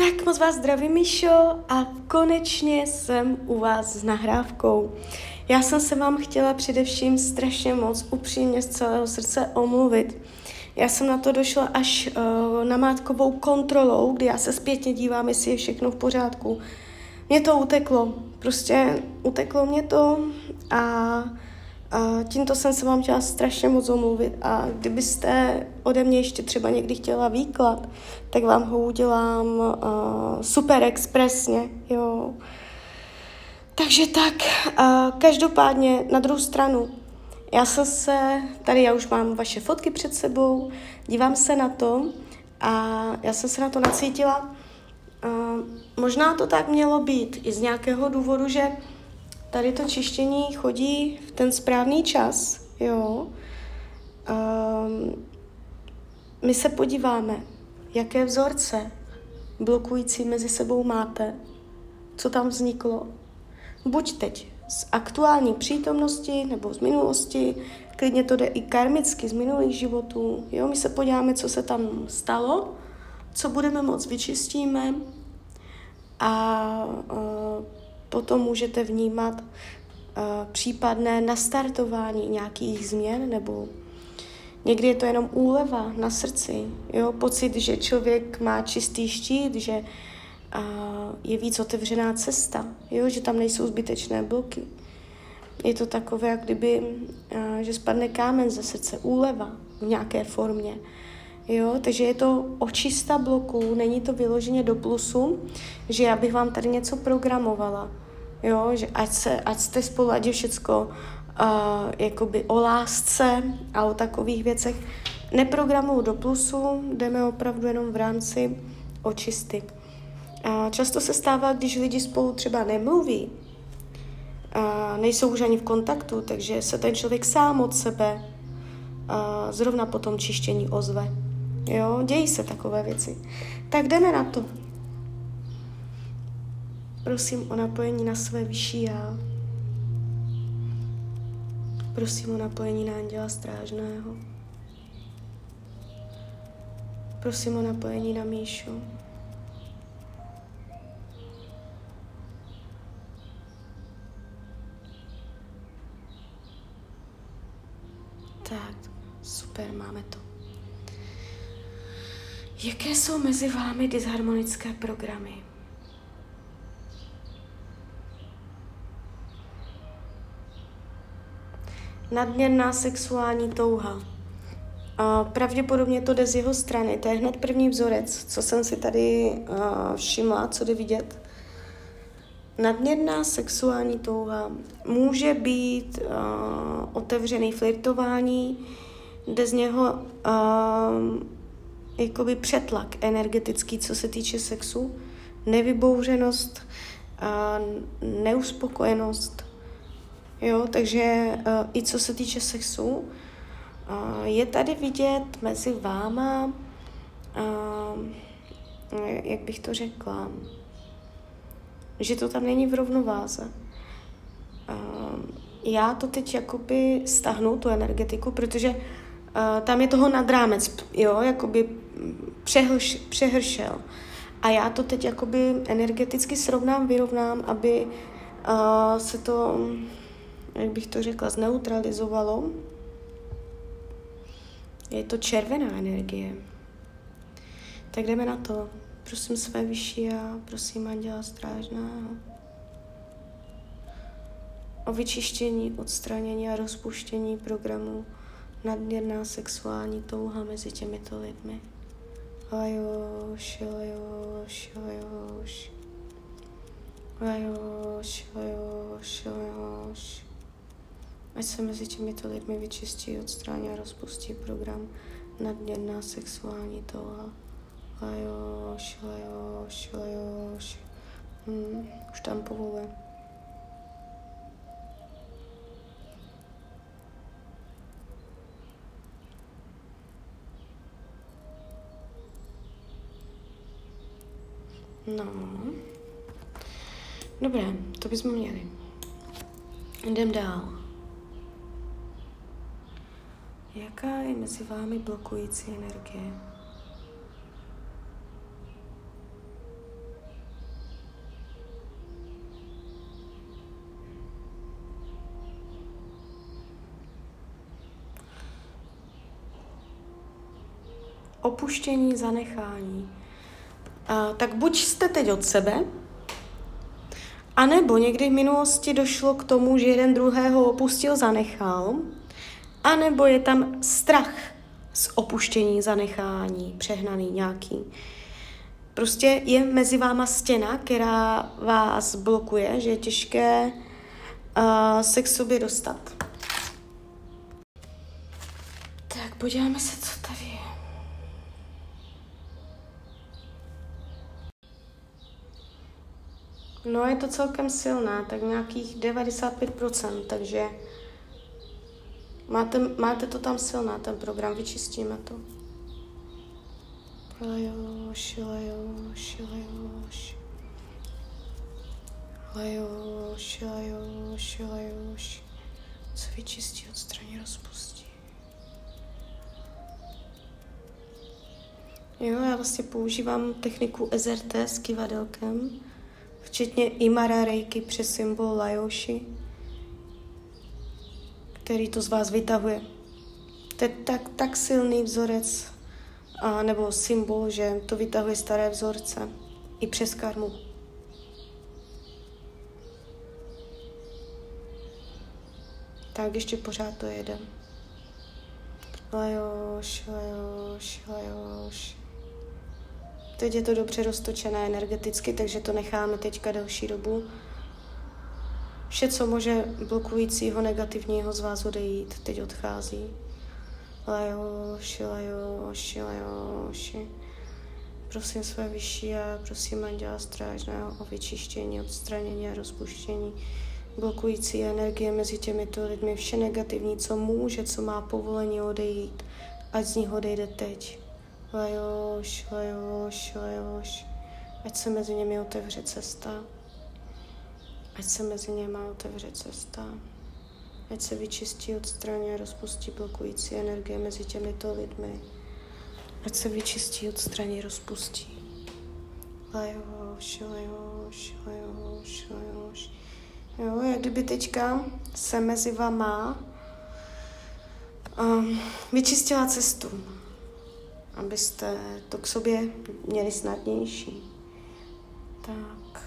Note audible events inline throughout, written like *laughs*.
Tak moc vás zdravím, Míšo, a konečně jsem u vás s nahrávkou. Já jsem se vám chtěla především strašně moc upřímně z celého srdce omluvit. Já jsem na to došla až uh, na mátkovou kontrolou, kdy já se zpětně dívám, jestli je všechno v pořádku. Mně to uteklo, prostě uteklo mě to a a tímto jsem se vám chtěla strašně moc omluvit a kdybyste ode mě ještě třeba někdy chtěla výklad, tak vám ho udělám uh, super expresně, jo. Takže tak, uh, každopádně na druhou stranu, já jsem se, tady já už mám vaše fotky před sebou, dívám se na to a já jsem se na to nacítila. Uh, možná to tak mělo být i z nějakého důvodu, že tady to čištění chodí v ten správný čas, jo. Um, my se podíváme, jaké vzorce blokující mezi sebou máte, co tam vzniklo. Buď teď z aktuální přítomnosti nebo z minulosti, klidně to jde i karmicky z minulých životů. Jo? My se podíváme, co se tam stalo, co budeme moc vyčistíme a uh, potom můžete vnímat uh, případné nastartování nějakých změn nebo někdy je to jenom úleva na srdci, jo? pocit, že člověk má čistý štít, že uh, je víc otevřená cesta, jo? že tam nejsou zbytečné bloky. Je to takové, jak kdyby, uh, že spadne kámen ze srdce, úleva v nějaké formě. Jo, takže je to očista bloků, není to vyloženě do plusu, že já bych vám tady něco programovala. Jo, že ať, se, ať jste spolu, ať je všecko uh, jakoby o lásce a o takových věcech. Neprogramuju do plusu, jdeme opravdu jenom v rámci očisty. Uh, často se stává, když lidi spolu třeba nemluví, uh, nejsou už ani v kontaktu, takže se ten člověk sám od sebe uh, zrovna po tom čištění ozve. Jo, dějí se takové věci. Tak jdeme na to. Prosím o napojení na své vyšší já. Prosím o napojení na anděla strážného. Prosím o napojení na Míšu. Tak, super, máme to. Jaké jsou mezi vámi disharmonické programy? Nadměrná sexuální touha. A pravděpodobně to jde z jeho strany. To je hned první vzorec, co jsem si tady všimla, co jde vidět. Nadměrná sexuální touha může být uh, otevřený flirtování, jde z něho uh, jakoby přetlak energetický, co se týče sexu, nevybouřenost, uh, neuspokojenost, Jo, takže uh, i co se týče sexu, uh, je tady vidět mezi váma, uh, jak bych to řekla, že to tam není v rovnováze. Já to teď jakoby stahnu, tu energetiku, protože tam je toho nad rámec, jo, jakoby přehlš, přehršel. A já to teď jakoby energeticky srovnám, vyrovnám, aby uh, se to jak bych to řekla, zneutralizovalo. Je to červená energie. Tak jdeme na to. Prosím své vyšší a prosím Anděla Strážného o vyčištění, odstranění a rozpuštění programu nadměrná sexuální touha mezi těmito lidmi. Lajoš, lajoš, lajoš. Lajoš, lajoš, lajoš. Ať se mezi těmito lidmi vyčistí, odstrání a rozpustí program nadměrná sexuální touha. Lajoš, lajoš, lajoš. Hmm, už tam povoluje. No. Dobré, to bychom měli. Jdem dál. Jaká je mezi vámi blokující energie? Opuštění, zanechání tak buď jste teď od sebe, anebo někdy v minulosti došlo k tomu, že jeden druhého opustil, zanechal, anebo je tam strach z opuštění, zanechání, přehnaný nějaký. Prostě je mezi váma stěna, která vás blokuje, že je těžké uh, se k sobě dostat. Tak podíváme se, co tady je. No je to celkem silná, tak nějakých 95%, takže máte, máte to tam silná, ten program, vyčistíme to. Lajoš, lajoš, lajoš. Lajoš, lajoš, lajoš. Co vyčistí, odstraní, rozpustí. Jo, já vlastně používám techniku SRT s kivadelkem, včetně Imara Reiki přes symbol Lajoši, který to z vás vytahuje. To je tak, tak silný vzorec a, nebo symbol, že to vytahuje staré vzorce i přes karmu. Tak ještě pořád to jede. Lajoš, lajoš, lajoš. Teď je to dobře roztočené energeticky, takže to necháme teďka delší dobu. Vše, co může blokujícího negativního z vás odejít, teď odchází. Lajoši, lajoši, lajoši. Prosím své vyšší a prosím Anděla Strážného o vyčištění, odstranění a rozpuštění blokující energie mezi těmito lidmi, vše negativní, co může, co má povolení odejít, ať z nich odejde teď. Lajoš, lajoš, lajoš. Ať se mezi nimi otevře cesta. Ať se mezi nimi otevře cesta. Ať se vyčistí, odstraní a rozpustí blokující energie mezi těmito lidmi. Ať se vyčistí, odstraní, rozpustí. Lajoš, lajoš, lajoš, lajoš. Jo, jak kdyby teďka se mezi vama um, vyčistila cestu, abyste to k sobě měli snadnější. Tak.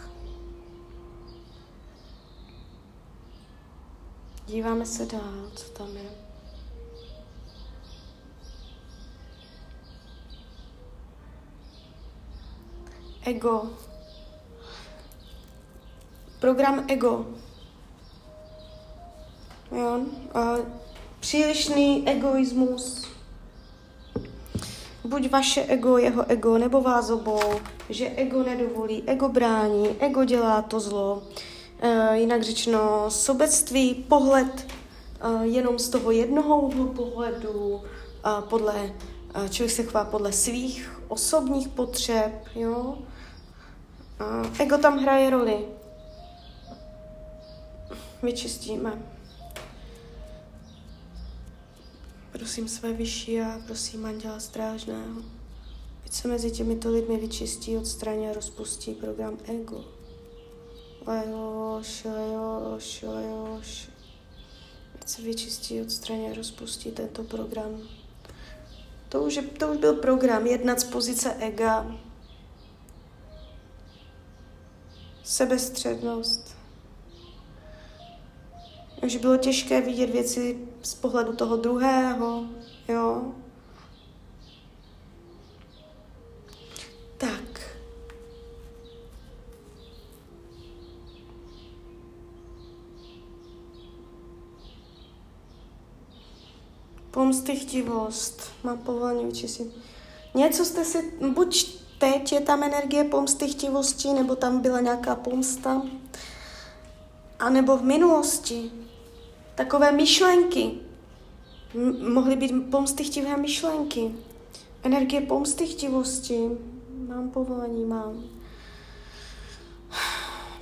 Díváme se dál, co tam je. Ego. Program ego. Jo? A přílišný egoismus. Buď vaše ego, jeho ego, nebo vás obou, že ego nedovolí, ego brání, ego dělá to zlo. E, jinak řečeno, sobectví, pohled e, jenom z toho jednoho úhlu pohledu, e, podle, e, člověk se chová podle svých osobních potřeb, jo. E, ego tam hraje roli. Vyčistíme. Prosím své vyšší a prosím Anděla Strážného. Ať se mezi těmito lidmi vyčistí, odstraní a rozpustí program ego. Lajoš, lajoš, lajoš. Ať se vyčistí, odstraní a rozpustí tento program. To už, je, to už byl program, jednat z pozice ega. Sebestřednost. Takže bylo těžké vidět věci z pohledu toho druhého, jo. Tak. Pomstychtivost. Mám povolení vyčistit. Něco jste si, buď teď je tam energie pomstychtivosti, nebo tam byla nějaká pomsta, anebo v minulosti takové myšlenky. M- mohly být pomstychtivé myšlenky. Energie pomstychtivosti. Mám povolení, mám.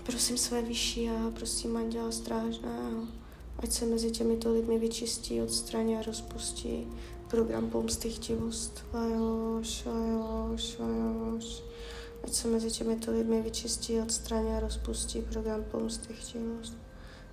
Prosím své vyšší a prosím Anděla Strážného, ať se mezi těmito lidmi vyčistí, odstraní a rozpustí program pomstychtivost. Lajoš, lajoš, lajoš. Ať se mezi těmito lidmi vyčistí, odstraní a rozpustí program pomstychtivost.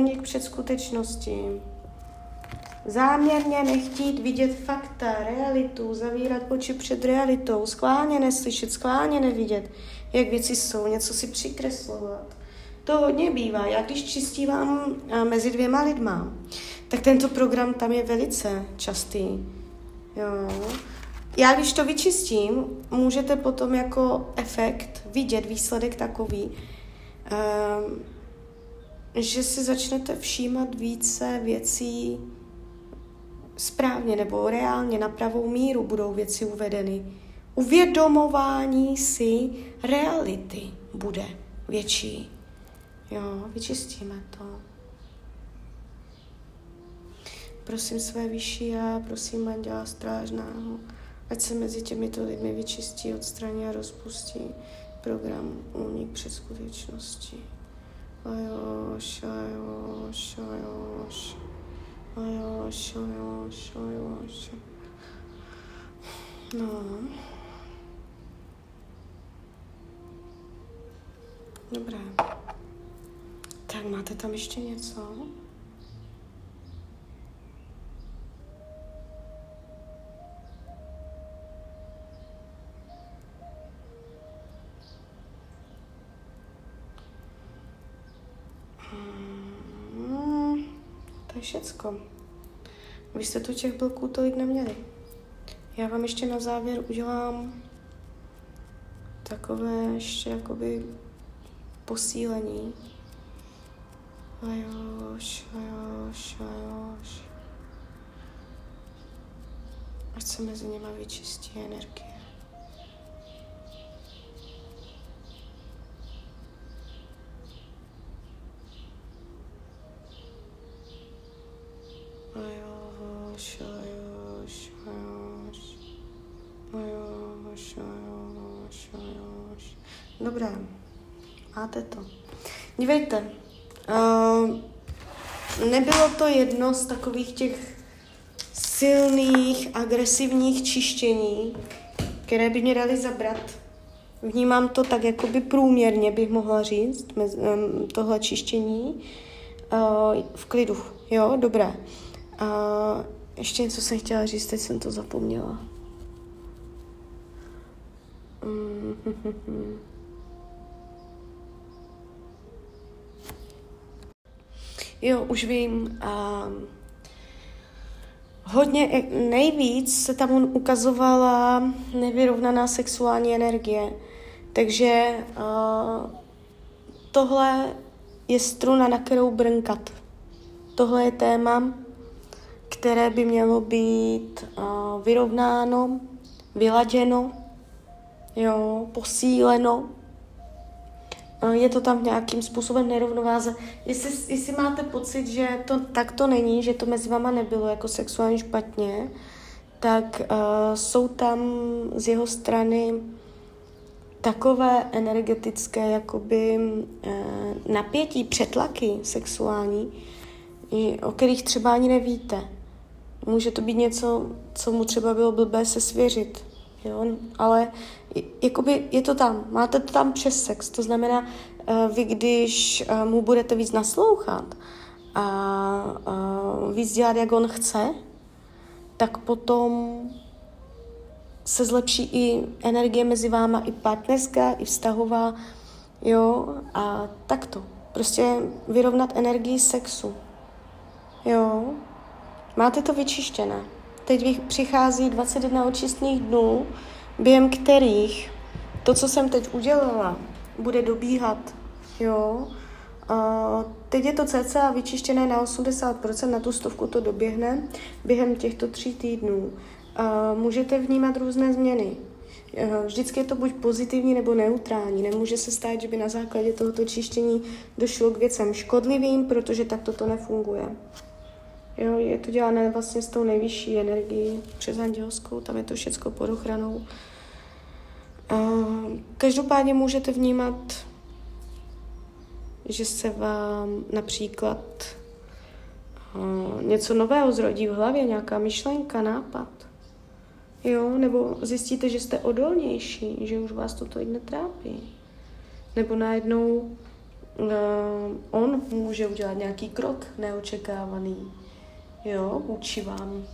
Únik před skutečností. Záměrně nechtít vidět fakta, realitu, zavírat oči před realitou, skválně neslyšet, skválně nevidět, jak věci jsou, něco si přikreslovat. To hodně bývá. Já když čistívám mezi dvěma lidma, tak tento program tam je velice častý. Jo. Já když to vyčistím, můžete potom jako efekt vidět výsledek takový, um, že si začnete všímat více věcí správně nebo reálně na pravou míru budou věci uvedeny. Uvědomování si reality bude větší. Jo, vyčistíme to. Prosím své vyšší já, prosím Anděla Strážného, ať se mezi těmito lidmi vyčistí, odstraní a rozpustí program únik před skutečností. Ajoš, ajoš, ajoš, ajoš, ajoš, ajoš. No. Dobré. Tak máte tam ještě něco? Je všecko. Vy jste tu těch bloků tolik neměli. Já vám ještě na závěr udělám takové ještě jakoby posílení Ajoš, ajoš, ajoš. Ať se mezi nimi vyčistí energie. To jedno z takových těch silných, agresivních čištění, které by mě dali zabrat. Vnímám to tak jakoby průměrně, bych mohla říct, tohle čištění. Uh, v klidu, jo, dobré. Uh, ještě něco jsem chtěla říct, teď jsem to zapomněla. Mm-hmm. *laughs* Jo, už vím. Um, hodně, nejvíc se tam ukazovala nevyrovnaná sexuální energie. Takže uh, tohle je struna, na kterou brnkat. Tohle je téma, které by mělo být uh, vyrovnáno, vyladěno, jo, posíleno, je to tam nějakým způsobem nerovnováze. Jestli, jestli máte pocit, že to tak to není, že to mezi váma nebylo jako sexuálně špatně, tak uh, jsou tam z jeho strany takové energetické jakoby uh, napětí, přetlaky sexuální, o kterých třeba ani nevíte. Může to být něco, co mu třeba bylo blbé se svěřit, jo? ale jakoby je to tam, máte to tam přes sex, to znamená, uh, vy když uh, mu budete víc naslouchat a uh, víc dělat, jak on chce, tak potom se zlepší i energie mezi váma, i partnerská, i vztahová, jo, a takto. Prostě vyrovnat energii sexu, jo. Máte to vyčištěné. Teď přichází 21 očistných dnů, během kterých to, co jsem teď udělala, bude dobíhat, jo. A teď je to cca vyčištěné na 80%, na tu stovku to doběhne během těchto tří týdnů. A můžete vnímat různé změny. Vždycky je to buď pozitivní nebo neutrální. Nemůže se stát, že by na základě tohoto čištění došlo k věcem škodlivým, protože tak toto nefunguje. Jo, je to dělané vlastně s tou nejvyšší energií přes andělskou, tam je to všechno pod ochranou. Každopádně můžete vnímat, že se vám například něco nového zrodí v hlavě, nějaká myšlenka, nápad. Jo, nebo zjistíte, že jste odolnější, že už vás to teď netrápí. Nebo najednou uh, on může udělat nějaký krok neočekávaný, jo, vůči vám.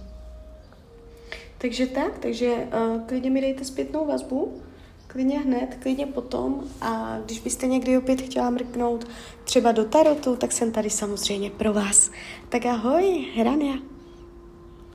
Takže tak, takže uh, klidně mi dejte zpětnou vazbu, klidně hned, klidně potom a když byste někdy opět chtěla mrknout třeba do tarotu, tak jsem tady samozřejmě pro vás. Tak ahoj, Hrania.